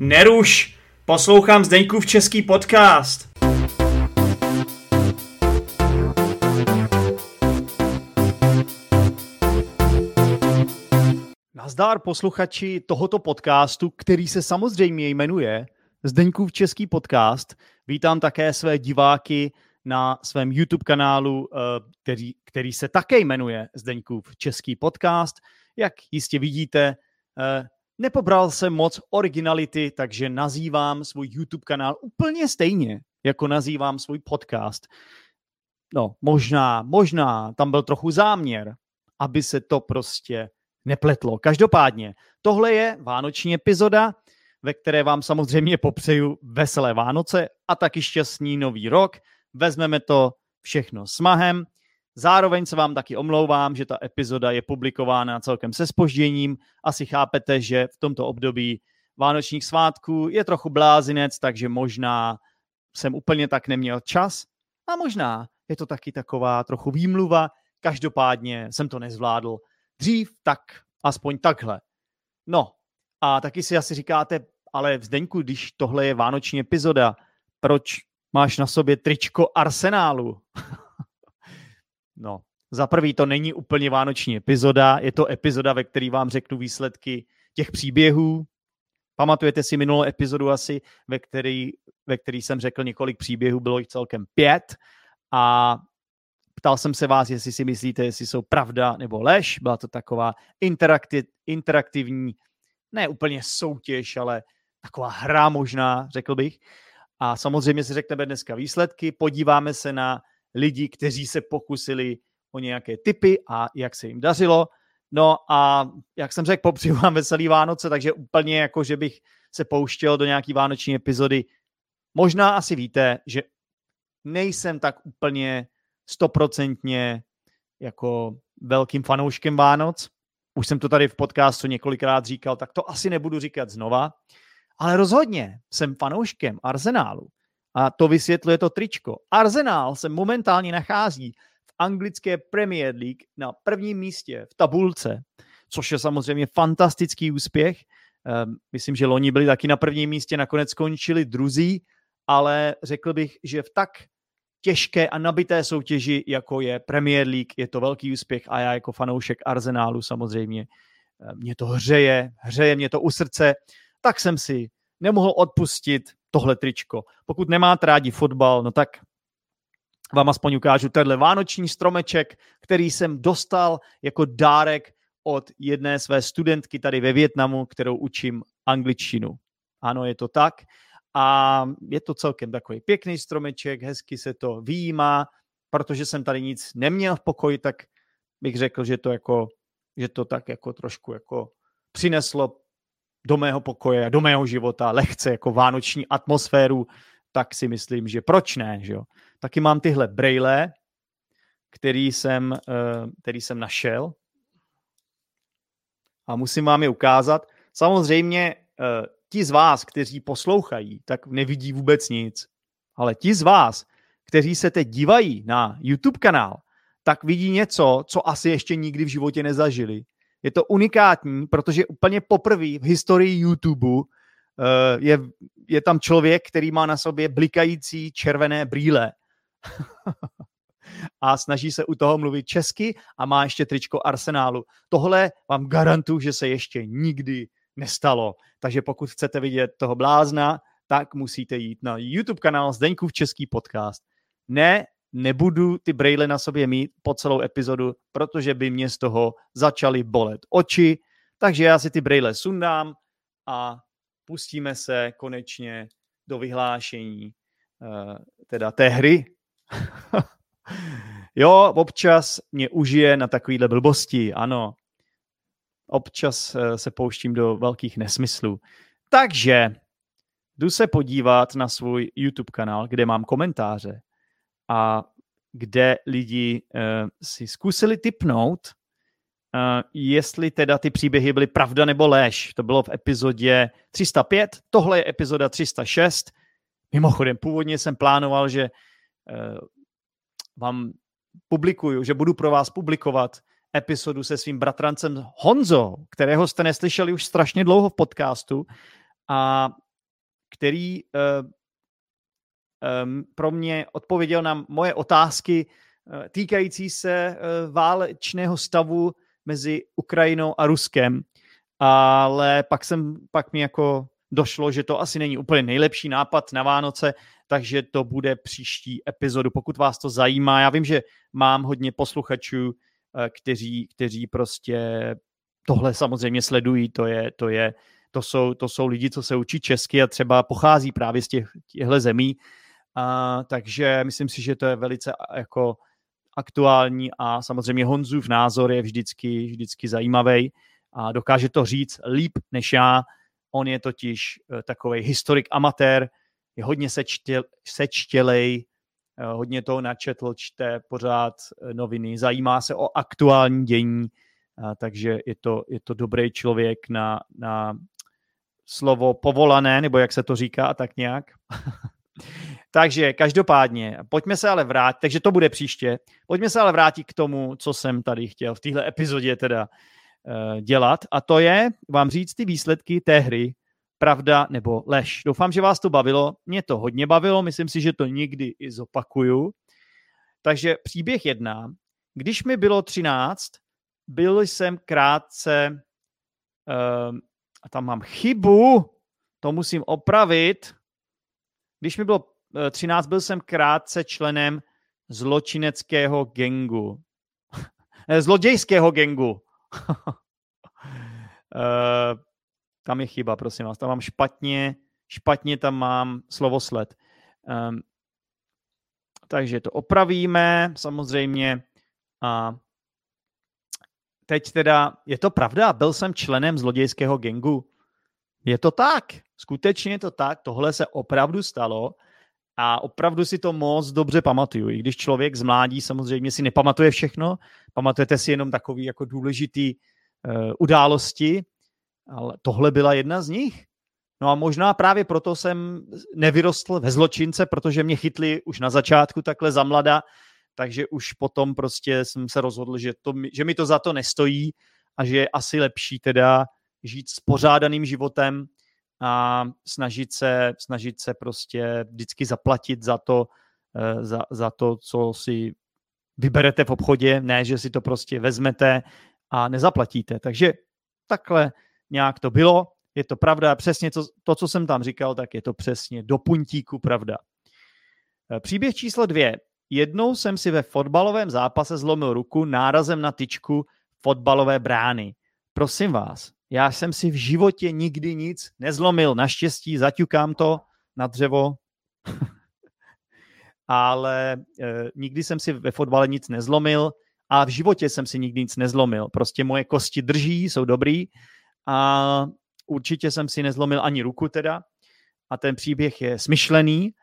Neruš! Poslouchám Zdeňkův český podcast. Nazdár posluchači tohoto podcastu, který se samozřejmě jmenuje Zdeňkův český podcast. Vítám také své diváky na svém YouTube kanálu, eh, který, který se také jmenuje Zdeňkův český podcast. Jak jistě vidíte, eh, nepobral jsem moc originality, takže nazývám svůj YouTube kanál úplně stejně, jako nazývám svůj podcast. No, možná, možná tam byl trochu záměr, aby se to prostě nepletlo. Každopádně, tohle je vánoční epizoda, ve které vám samozřejmě popřeju veselé Vánoce a taky šťastný nový rok. Vezmeme to všechno smahem. Zároveň se vám taky omlouvám, že ta epizoda je publikována celkem se spožděním. Asi chápete, že v tomto období vánočních svátků je trochu blázinec, takže možná jsem úplně tak neměl čas a možná je to taky taková trochu výmluva. Každopádně jsem to nezvládl dřív, tak aspoň takhle. No a taky si asi říkáte, ale v Zdeňku, když tohle je vánoční epizoda, proč máš na sobě tričko Arsenálu? No, za prvý to není úplně vánoční epizoda, je to epizoda, ve které vám řeknu výsledky těch příběhů. Pamatujete si minulou epizodu asi, ve který, ve který jsem řekl několik příběhů, bylo jich celkem pět a ptal jsem se vás, jestli si myslíte, jestli jsou pravda nebo lež. Byla to taková interaktiv, interaktivní, ne úplně soutěž, ale taková hra možná, řekl bych. A samozřejmě si řekneme dneska výsledky, podíváme se na lidí, kteří se pokusili o nějaké typy a jak se jim dařilo. No a jak jsem řekl, popřeju vám veselý Vánoce, takže úplně jako, že bych se pouštěl do nějaký vánoční epizody. Možná asi víte, že nejsem tak úplně stoprocentně jako velkým fanouškem Vánoc. Už jsem to tady v podcastu několikrát říkal, tak to asi nebudu říkat znova. Ale rozhodně jsem fanouškem Arsenálu. A to vysvětluje to tričko. Arsenal se momentálně nachází v anglické Premier League na prvním místě v tabulce, což je samozřejmě fantastický úspěch. Ehm, myslím, že loni byli taky na prvním místě, nakonec skončili druzí, ale řekl bych, že v tak těžké a nabité soutěži, jako je Premier League, je to velký úspěch a já jako fanoušek Arsenálu samozřejmě ehm, mě to hřeje, hřeje mě to u srdce, tak jsem si nemohl odpustit tohle tričko. Pokud nemáte rádi fotbal, no tak vám aspoň ukážu tenhle vánoční stromeček, který jsem dostal jako dárek od jedné své studentky tady ve Větnamu, kterou učím angličtinu. Ano, je to tak. A je to celkem takový pěkný stromeček, hezky se to výjímá, protože jsem tady nic neměl v pokoji, tak bych řekl, že to jako, že to tak jako trošku jako přineslo do mého pokoje, do mého života, lehce jako vánoční atmosféru, tak si myslím, že proč ne, že jo. Taky mám tyhle brejle, který jsem, eh, který jsem našel a musím vám je ukázat. Samozřejmě eh, ti z vás, kteří poslouchají, tak nevidí vůbec nic. Ale ti z vás, kteří se teď dívají na YouTube kanál, tak vidí něco, co asi ještě nikdy v životě nezažili. Je to unikátní, protože úplně poprvé v historii YouTube uh, je, je tam člověk, který má na sobě blikající červené brýle. a snaží se u toho mluvit česky a má ještě tričko Arsenálu. Tohle vám garantuju, že se ještě nikdy nestalo. Takže pokud chcete vidět toho blázna, tak musíte jít na YouTube kanál Zdeňkův Český podcast. Ne nebudu ty brejle na sobě mít po celou epizodu, protože by mě z toho začaly bolet oči. Takže já si ty brejle sundám a pustíme se konečně do vyhlášení uh, teda té hry. jo, občas mě užije na takovýhle blbosti, ano. Občas uh, se pouštím do velkých nesmyslů. Takže jdu se podívat na svůj YouTube kanál, kde mám komentáře a kde lidi uh, si zkusili typnout, uh, jestli teda ty příběhy byly pravda nebo lež. To bylo v epizodě 305, tohle je epizoda 306. Mimochodem, původně jsem plánoval, že uh, vám publikuju, že budu pro vás publikovat epizodu se svým bratrancem Honzo, kterého jste neslyšeli už strašně dlouho v podcastu a který uh, pro mě odpověděl na moje otázky uh, týkající se uh, válečného stavu mezi Ukrajinou a Ruskem. Ale pak jsem, pak mi jako došlo, že to asi není úplně nejlepší nápad na Vánoce, takže to bude příští epizodu, pokud vás to zajímá. Já vím, že mám hodně posluchačů, kteří, kteří prostě tohle samozřejmě sledují, to je, to je, to jsou, to jsou lidi, co se učí česky a třeba pochází právě z těch, těchto zemí, a, takže myslím si, že to je velice jako aktuální a samozřejmě Honzův názor je vždycky, vždycky zajímavý a dokáže to říct líp než já. On je totiž e, takový historik amatér, je hodně sečtěl, sečtělej, e, hodně toho načetl, čte pořád e, noviny, zajímá se o aktuální dění, takže je to, je to dobrý člověk na, na slovo povolané, nebo jak se to říká, tak nějak. takže každopádně, pojďme se ale vrátit, takže to bude příště, pojďme se ale vrátit k tomu, co jsem tady chtěl v téhle epizodě teda uh, dělat, a to je vám říct ty výsledky té hry, pravda nebo lež. Doufám, že vás to bavilo, mě to hodně bavilo, myslím si, že to nikdy i zopakuju. Takže příběh jedna. Když mi bylo 13, byl jsem krátce, uh, a tam mám chybu, to musím opravit. Když mi bylo 13, byl jsem krátce členem zločineckého gengu. Zlodějského gengu. uh, tam je chyba, prosím vás. Tam mám špatně, špatně tam mám slovosled. Um, takže to opravíme samozřejmě. A teď teda, je to pravda, byl jsem členem zlodějského gengu. Je to tak, skutečně je to tak, tohle se opravdu stalo a opravdu si to moc dobře pamatuju. I když člověk z mládí samozřejmě si nepamatuje všechno, pamatujete si jenom takový jako důležitý uh, události, ale tohle byla jedna z nich. No a možná právě proto jsem nevyrostl ve zločince, protože mě chytli už na začátku takhle za mlada, takže už potom prostě jsem se rozhodl, že, to, že mi to za to nestojí a že je asi lepší teda žít s pořádaným životem a snažit se, snažit se prostě vždycky zaplatit za to, eh, za, za to, co si vyberete v obchodě, ne, že si to prostě vezmete a nezaplatíte. Takže takhle nějak to bylo. Je to pravda, přesně to, to, co jsem tam říkal, tak je to přesně do puntíku pravda. Eh, příběh číslo dvě. Jednou jsem si ve fotbalovém zápase zlomil ruku nárazem na tyčku fotbalové brány. Prosím vás, já jsem si v životě nikdy nic nezlomil. Naštěstí zaťukám to na dřevo, ale e, nikdy jsem si ve fotbale nic nezlomil a v životě jsem si nikdy nic nezlomil. Prostě moje kosti drží, jsou dobrý a určitě jsem si nezlomil ani ruku teda. A ten příběh je smyšlený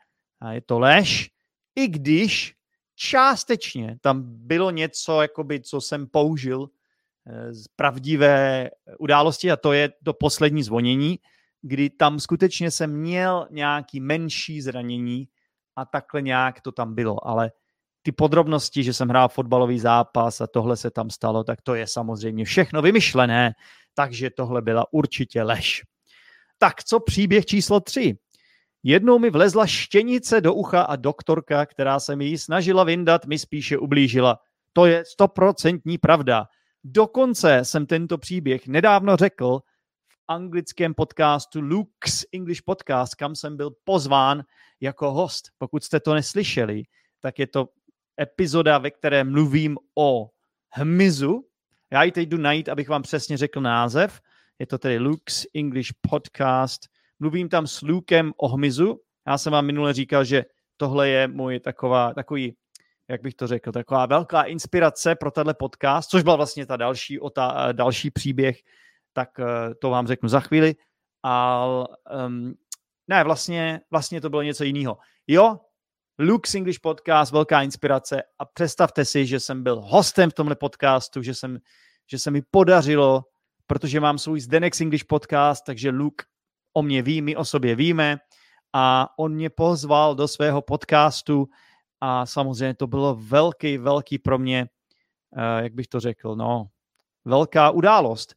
a je to lež, i když částečně tam bylo něco, jakoby, co jsem použil z pravdivé události a to je to poslední zvonění, kdy tam skutečně jsem měl nějaký menší zranění a takhle nějak to tam bylo, ale ty podrobnosti, že jsem hrál fotbalový zápas a tohle se tam stalo, tak to je samozřejmě všechno vymyšlené, takže tohle byla určitě lež. Tak co příběh číslo tři? Jednou mi vlezla štěnice do ucha a doktorka, která se mi ji snažila vyndat, mi spíše ublížila. To je stoprocentní pravda. Dokonce jsem tento příběh nedávno řekl v anglickém podcastu Luke's English Podcast, kam jsem byl pozván jako host. Pokud jste to neslyšeli, tak je to epizoda, ve které mluvím o hmyzu. Já ji teď jdu najít, abych vám přesně řekl název. Je to tedy Luke's English Podcast Mluvím tam s Lukem o hmyzu. Já jsem vám minule říkal, že tohle je můj taková, takový, jak bych to řekl, taková velká inspirace pro tenhle podcast, což byla vlastně ta další, ta, další příběh, tak eh, to vám řeknu za chvíli. A um, ne, vlastně, vlastně to bylo něco jiného. Jo, Luke's English Podcast, velká inspirace a představte si, že jsem byl hostem v tomhle podcastu, že, jsem, že se mi podařilo, protože mám svůj Zdenex English Podcast, takže Luke o mě ví, my o sobě víme a on mě pozval do svého podcastu a samozřejmě to bylo velký, velký pro mě, uh, jak bych to řekl, no, velká událost.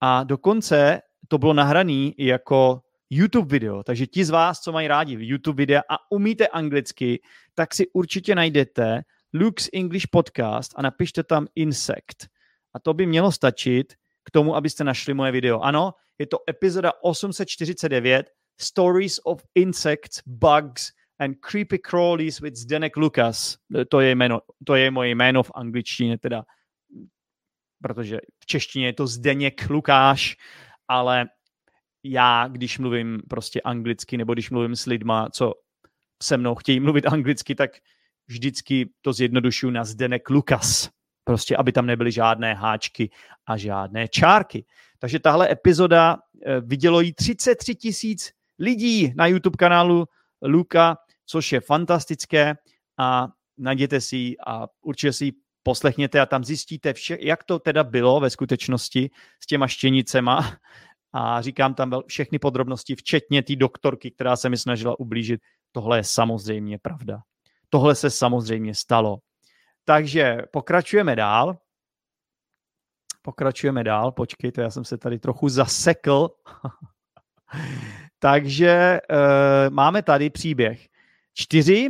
A dokonce to bylo nahraný jako YouTube video. Takže ti z vás, co mají rádi YouTube videa a umíte anglicky, tak si určitě najdete Luke's English Podcast a napište tam Insect. A to by mělo stačit k tomu, abyste našli moje video. Ano, je to epizoda 849 Stories of Insects, Bugs and Creepy Crawlies with Zdenek Lucas. To je, jméno, to je moje jméno v angličtině, teda, protože v češtině je to Zdeněk Lukáš, ale já, když mluvím prostě anglicky, nebo když mluvím s lidma, co se mnou chtějí mluvit anglicky, tak vždycky to zjednodušuju na Zdenek Lukas. Prostě, aby tam nebyly žádné háčky a žádné čárky. Takže tahle epizoda eh, vidělo jí 33 tisíc lidí na YouTube kanálu Luka, což je fantastické a najděte si ji a určitě si ji poslechněte a tam zjistíte, vše, jak to teda bylo ve skutečnosti s těma štěnicema a říkám tam všechny podrobnosti, včetně té doktorky, která se mi snažila ublížit. Tohle je samozřejmě pravda. Tohle se samozřejmě stalo. Takže pokračujeme dál. Pokračujeme dál. Počkejte, já jsem se tady trochu zasekl. Takže uh, máme tady příběh. Čtyři.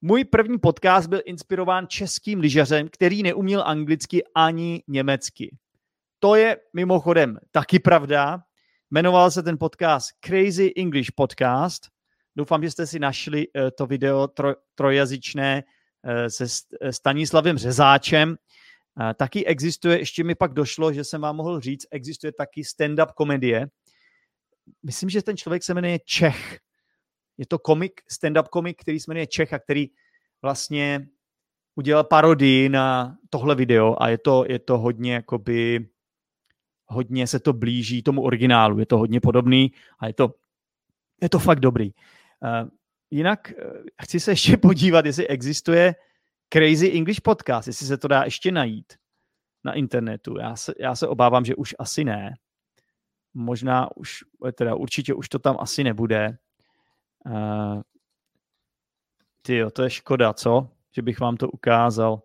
Můj první podcast byl inspirován českým lyžařem, který neuměl anglicky ani německy. To je mimochodem taky pravda. Jmenoval se ten podcast Crazy English Podcast. Doufám, že jste si našli uh, to video tro, trojazyčné uh, se Stanislavem Řezáčem. Taky existuje, ještě mi pak došlo, že jsem vám mohl říct, existuje taky stand-up komedie, myslím, že ten člověk se jmenuje Čech. Je to komik, stand-up komik, který se jmenuje Čech a který vlastně udělal parodii na tohle video a je to, je to hodně jakoby hodně se to blíží tomu originálu, je to hodně podobný a je to, je to fakt dobrý. Uh, jinak uh, chci se ještě podívat, jestli existuje Crazy English Podcast, jestli se to dá ještě najít na internetu. Já se, já se obávám, že už asi ne možná už, teda určitě už to tam asi nebude. Uh, ty to je škoda, co? Že bych vám to ukázal.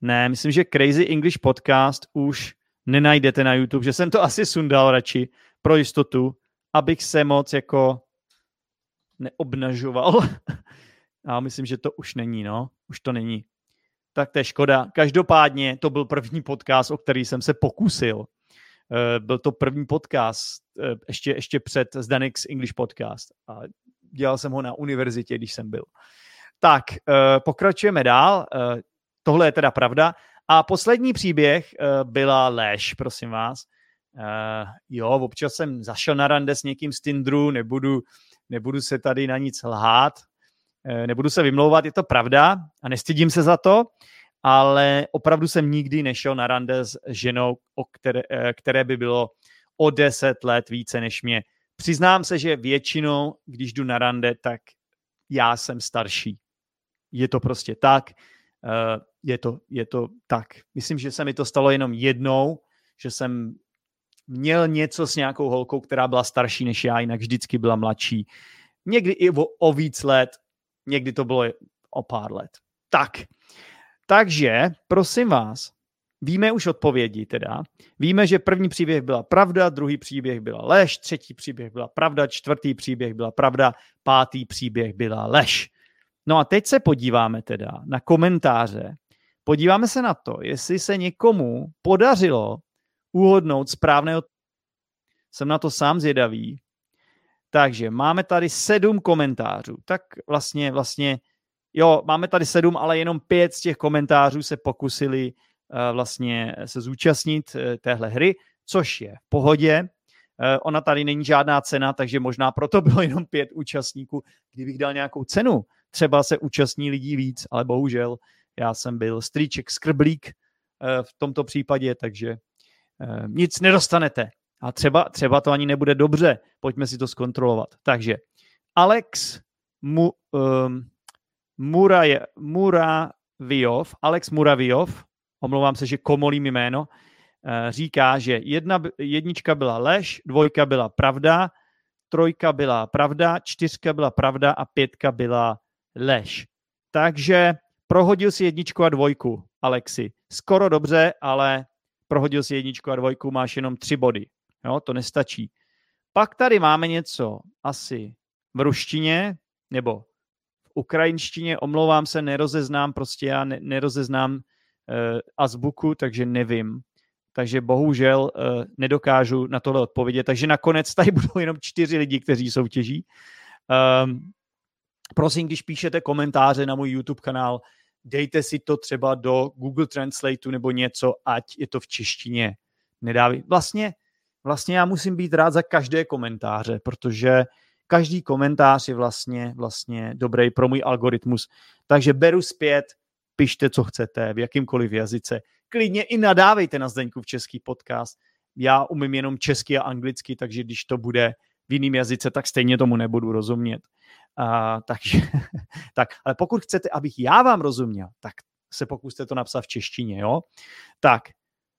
Ne, myslím, že Crazy English Podcast už nenajdete na YouTube, že jsem to asi sundal radši pro jistotu, abych se moc jako neobnažoval. A myslím, že to už není, no. Už to není. Tak to je škoda. Každopádně to byl první podcast, o který jsem se pokusil. Eh, byl to první podcast, eh, ještě, ještě před Zdanix English Podcast. A dělal jsem ho na univerzitě, když jsem byl. Tak, eh, pokračujeme dál. Tohle je teda pravda. A poslední příběh byla lež, prosím vás. Jo, občas jsem zašel na rande s někým z Tindru, nebudu, nebudu se tady na nic lhát, nebudu se vymlouvat, je to pravda a nestydím se za to ale opravdu jsem nikdy nešel na rande s ženou, o které, eh, které by bylo o deset let více než mě. Přiznám se, že většinou, když jdu na rande, tak já jsem starší. Je to prostě tak. Eh, je to, je to tak. Myslím, že se mi to stalo jenom jednou, že jsem měl něco s nějakou holkou, která byla starší než já, jinak vždycky byla mladší. Někdy i o, o víc let, někdy to bylo o pár let. Tak, takže, prosím vás, víme už odpovědi teda. Víme, že první příběh byla pravda, druhý příběh byla lež, třetí příběh byla pravda, čtvrtý příběh byla pravda, pátý příběh byla lež. No a teď se podíváme teda na komentáře. Podíváme se na to, jestli se někomu podařilo uhodnout správného. Jsem na to sám zvědavý. Takže máme tady sedm komentářů. Tak vlastně, vlastně Jo, máme tady sedm, ale jenom pět z těch komentářů se pokusili vlastně se zúčastnit uh, téhle hry, což je v pohodě. Uh, ona tady není žádná cena, takže možná proto bylo jenom pět účastníků. Kdybych dal nějakou cenu, třeba se účastní lidí víc, ale bohužel já jsem byl strýček skrblík v tomto případě, takže nic nedostanete. A třeba, třeba to ani nebude dobře, pojďme si to zkontrolovat. Takže Alex mu, um, Muraje, Muraviov, Alex Muraviov, omlouvám se, že komolím jméno, eh, říká, že jedna, jednička byla lež, dvojka byla pravda, trojka byla pravda, čtyřka byla pravda a pětka byla lež. Takže prohodil si jedničku a dvojku, Alexi. Skoro dobře, ale prohodil si jedničku a dvojku, máš jenom tři body. Jo, to nestačí. Pak tady máme něco asi v ruštině nebo v ukrajinštině, omlouvám se, nerozeznám, prostě já ne, nerozeznám azbuku, takže nevím. Takže bohužel uh, nedokážu na tohle odpovědět. Takže nakonec tady budou jenom čtyři lidi, kteří soutěží. Um, prosím, když píšete komentáře na můj YouTube kanál, dejte si to třeba do Google Translate nebo něco, ať je to v češtině. Nedávý. Vlastně, vlastně já musím být rád za každé komentáře, protože každý komentář je vlastně, vlastně dobrý pro můj algoritmus. Takže beru zpět, pište, co chcete, v jakýmkoliv jazyce. Klidně i nadávejte na Zdeňku v český podcast. Já umím jenom česky a anglicky, takže když to bude v jiném jazyce, tak stejně tomu nebudu rozumět. A, takže, tak, ale pokud chcete, abych já vám rozuměl, tak se pokuste to napsat v češtině, jo? Tak,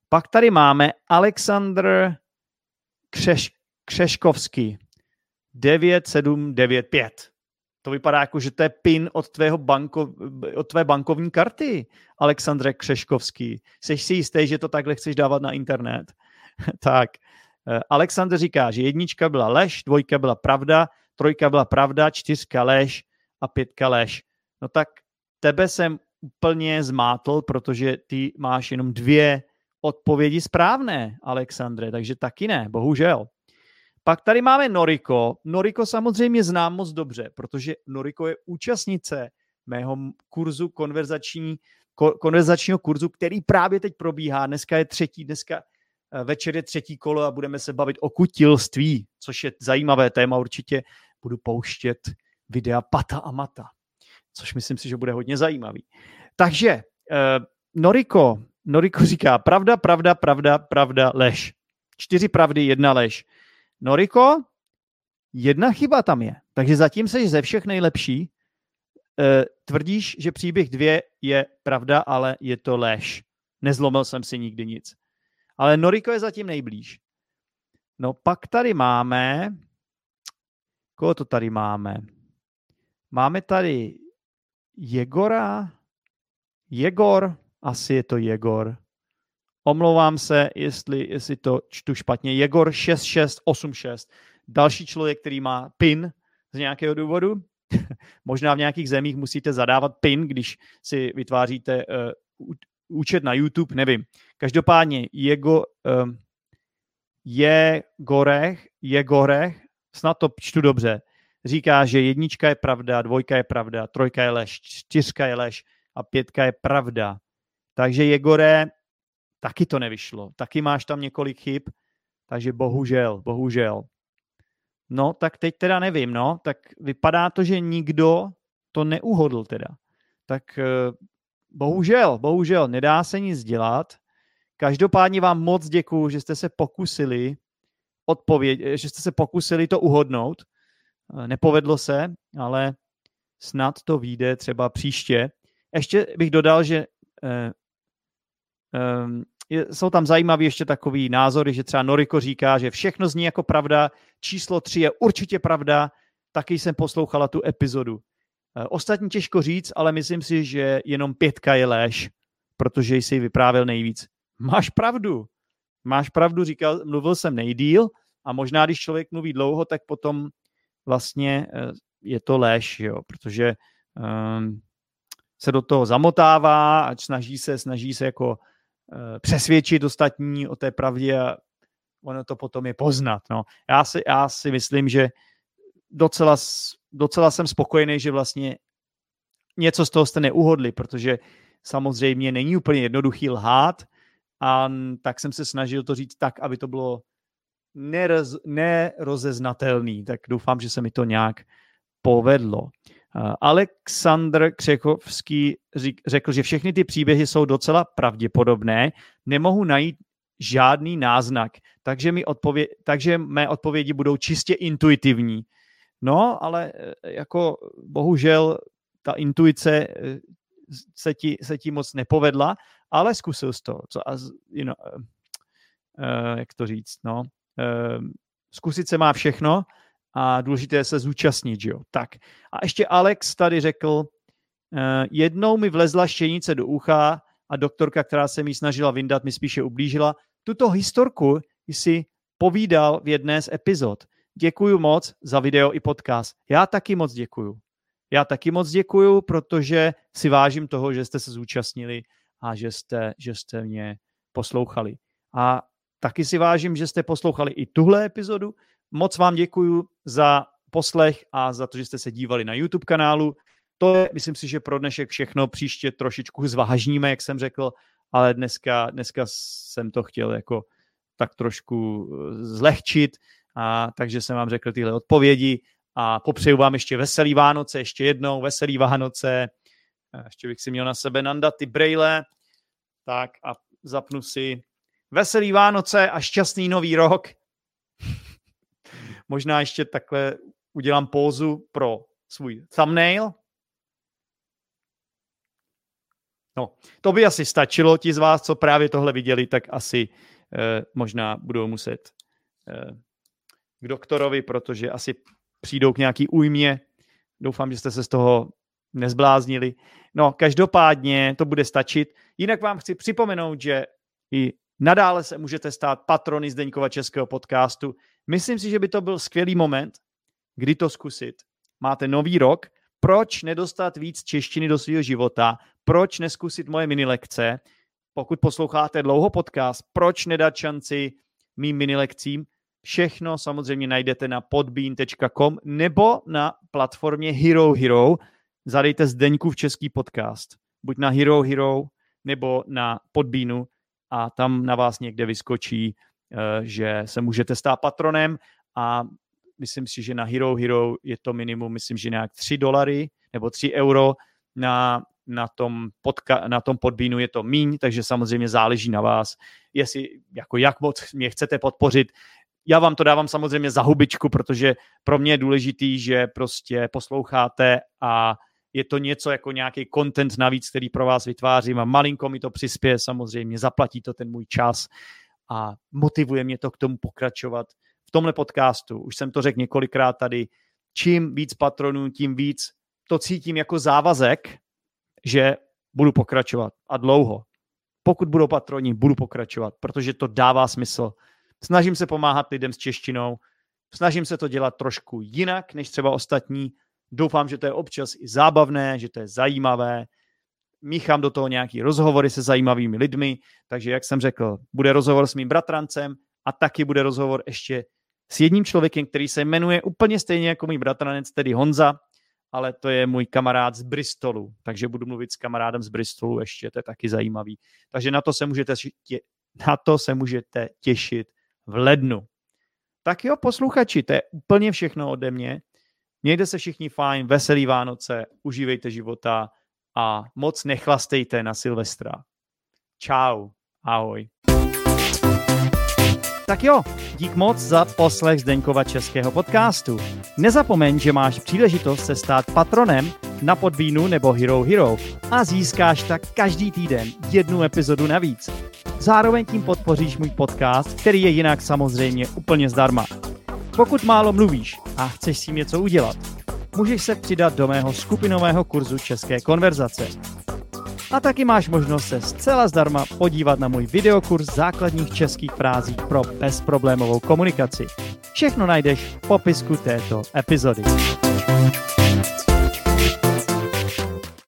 pak tady máme Aleksandr Křeš, Křeškovský 9795. To vypadá jako, že to je PIN od, tvého banko, od tvé bankovní karty, Aleksandre Křeškovský. Jsi si jistý, že to takhle chceš dávat na internet? tak, eh, Aleksandr říká, že jednička byla lež, dvojka byla pravda, trojka byla pravda, čtyřka lež a pětka lež. No tak tebe jsem úplně zmátl, protože ty máš jenom dvě odpovědi správné, Alexandre, takže taky ne, bohužel. Pak tady máme Noriko. Noriko samozřejmě znám moc dobře, protože Noriko je účastnice mého kurzu konverzační, konverzačního kurzu, který právě teď probíhá. Dneska je třetí, dneska eh, večer je třetí kolo a budeme se bavit o kutilství, což je zajímavé téma. Určitě budu pouštět videa Pata a Mata, což myslím si, že bude hodně zajímavý. Takže eh, Noriko, Noriko říká pravda, pravda, pravda, pravda, lež. Čtyři pravdy, jedna lež. Noriko, jedna chyba tam je. Takže zatím jsi ze všech nejlepší. E, tvrdíš, že příběh dvě je pravda, ale je to lež. Nezlomil jsem si nikdy nic. Ale Noriko je zatím nejblíž. No pak tady máme, koho to tady máme? Máme tady Jegora, Jegor, asi je to Jegor. Omlouvám se, jestli, jestli to čtu špatně. Jegor 6686. Další člověk, který má PIN z nějakého důvodu. Možná v nějakých zemích musíte zadávat PIN, když si vytváříte uh, účet na YouTube, nevím. Každopádně Jego, uh, je Gorech, je Gorech, snad to čtu dobře, říká, že jednička je pravda, dvojka je pravda, trojka je lež, čtyřka je lež a pětka je pravda. Takže Jegore, taky to nevyšlo. Taky máš tam několik chyb, takže bohužel, bohužel. No, tak teď teda nevím, no, tak vypadá to, že nikdo to neuhodl teda. Tak eh, bohužel, bohužel, nedá se nic dělat. Každopádně vám moc děkuju, že jste se pokusili odpověď, eh, že jste se pokusili to uhodnout. Eh, nepovedlo se, ale snad to vyjde třeba příště. Ještě bych dodal, že um, je, jsou tam zajímavé ještě takový názory, že třeba Noriko říká, že všechno zní jako pravda, číslo tři je určitě pravda, taky jsem poslouchala tu epizodu. E, ostatní těžko říct, ale myslím si, že jenom pětka je léž, protože jsi vyprávěl nejvíc. Máš pravdu. Máš pravdu, říkal, mluvil jsem nejdíl a možná, když člověk mluví dlouho, tak potom vlastně e, je to léž, jo, protože um, se do toho zamotává a snaží se, snaží se jako Eh, přesvědčit ostatní o té pravdě a ono to potom je poznat. No. Já, si, já si myslím, že docela, docela jsem spokojený, že vlastně něco z toho jste neuhodli, protože samozřejmě není úplně jednoduchý lhát a tak jsem se snažil to říct tak, aby to bylo neroz, nerozeznatelný. Tak doufám, že se mi to nějak povedlo. Aleksandr Křechovský řekl, že všechny ty příběhy jsou docela pravděpodobné, nemohu najít žádný náznak, takže, mi odpově- takže mé odpovědi budou čistě intuitivní. No, ale e, jako bohužel ta intuice e, se ti, se ti moc nepovedla, ale zkusil jsi to. Co, you know, uh, jak to říct, no. Uh, zkusit se má všechno a důležité je se zúčastnit, že jo. Tak a ještě Alex tady řekl, uh, jednou mi vlezla štěnice do ucha a doktorka, která se mi snažila vyndat, mi spíše ublížila. Tuto historku jsi povídal v jedné z epizod. děkuji moc za video i podcast. Já taky moc děkuju. Já taky moc děkuju, protože si vážím toho, že jste se zúčastnili a že jste, že jste mě poslouchali. A taky si vážím, že jste poslouchali i tuhle epizodu. Moc vám děkuju za poslech a za to, že jste se dívali na YouTube kanálu. To je, myslím si, že pro dnešek všechno. Příště trošičku zvážníme, jak jsem řekl, ale dneska, dneska jsem to chtěl jako tak trošku eh, zlehčit, a, takže jsem vám řekl tyhle odpovědi a popřeju vám ještě veselý Vánoce, ještě jednou veselý Vánoce. Ještě bych si měl na sebe nandat ty brejle, tak a zapnu si veselý Vánoce a šťastný nový rok. Možná ještě takhle udělám pózu pro svůj thumbnail. No, to by asi stačilo. Ti z vás, co právě tohle viděli, tak asi eh, možná budou muset eh, k doktorovi, protože asi přijdou k nějaký újmě. Doufám, že jste se z toho nezbláznili. No, každopádně to bude stačit. Jinak vám chci připomenout, že i nadále se můžete stát patrony Zdeňkova českého podcastu. Myslím si, že by to byl skvělý moment, kdy to zkusit. Máte nový rok, proč nedostat víc češtiny do svého života, proč neskusit moje mini lekce, pokud posloucháte dlouho podcast, proč nedat šanci mým mini lekcím, všechno samozřejmě najdete na podbean.com nebo na platformě Hero Hero. Zadejte v český podcast. Buď na Hero Hero nebo na Podbeanu a tam na vás někde vyskočí, že se můžete stát patronem a myslím si, že na Hero Hero je to minimum, myslím, že nějak 3 dolary nebo 3 euro na, na, tom podka, na tom podbínu je to míň, takže samozřejmě záleží na vás, jestli, jako jak moc mě chcete podpořit. Já vám to dávám samozřejmě za hubičku, protože pro mě je důležitý, že prostě posloucháte a je to něco jako nějaký content navíc, který pro vás vytvářím a malinko mi to přispěje samozřejmě, zaplatí to ten můj čas a motivuje mě to k tomu pokračovat v tomhle podcastu. Už jsem to řekl několikrát tady, čím víc patronů, tím víc to cítím jako závazek, že budu pokračovat a dlouho. Pokud budou patroni, budu pokračovat, protože to dává smysl. Snažím se pomáhat lidem s češtinou, snažím se to dělat trošku jinak než třeba ostatní. Doufám, že to je občas i zábavné, že to je zajímavé. Míchám do toho nějaký rozhovory se zajímavými lidmi, takže jak jsem řekl, bude rozhovor s mým bratrancem a taky bude rozhovor ještě s jedním člověkem, který se jmenuje úplně stejně jako můj bratranec, tedy Honza, ale to je můj kamarád z Bristolu, takže budu mluvit s kamarádem z Bristolu ještě, to je taky zajímavý. Takže na to se můžete, tě, na to se můžete těšit v lednu. Tak jo, posluchači, to je úplně všechno ode mě. Mějte se všichni fajn, veselý Vánoce, užívejte života a moc nechlastejte na Silvestra. Čau, ahoj. Tak jo, dík moc za poslech Zdeňkova českého podcastu. Nezapomeň, že máš příležitost se stát patronem na Podvínu nebo Hero Hero a získáš tak každý týden jednu epizodu navíc. Zároveň tím podpoříš můj podcast, který je jinak samozřejmě úplně zdarma. Pokud málo mluvíš a chceš s tím něco udělat, můžeš se přidat do mého skupinového kurzu české konverzace. A taky máš možnost se zcela zdarma podívat na můj videokurs základních českých frází pro bezproblémovou komunikaci. Všechno najdeš v popisku této epizody.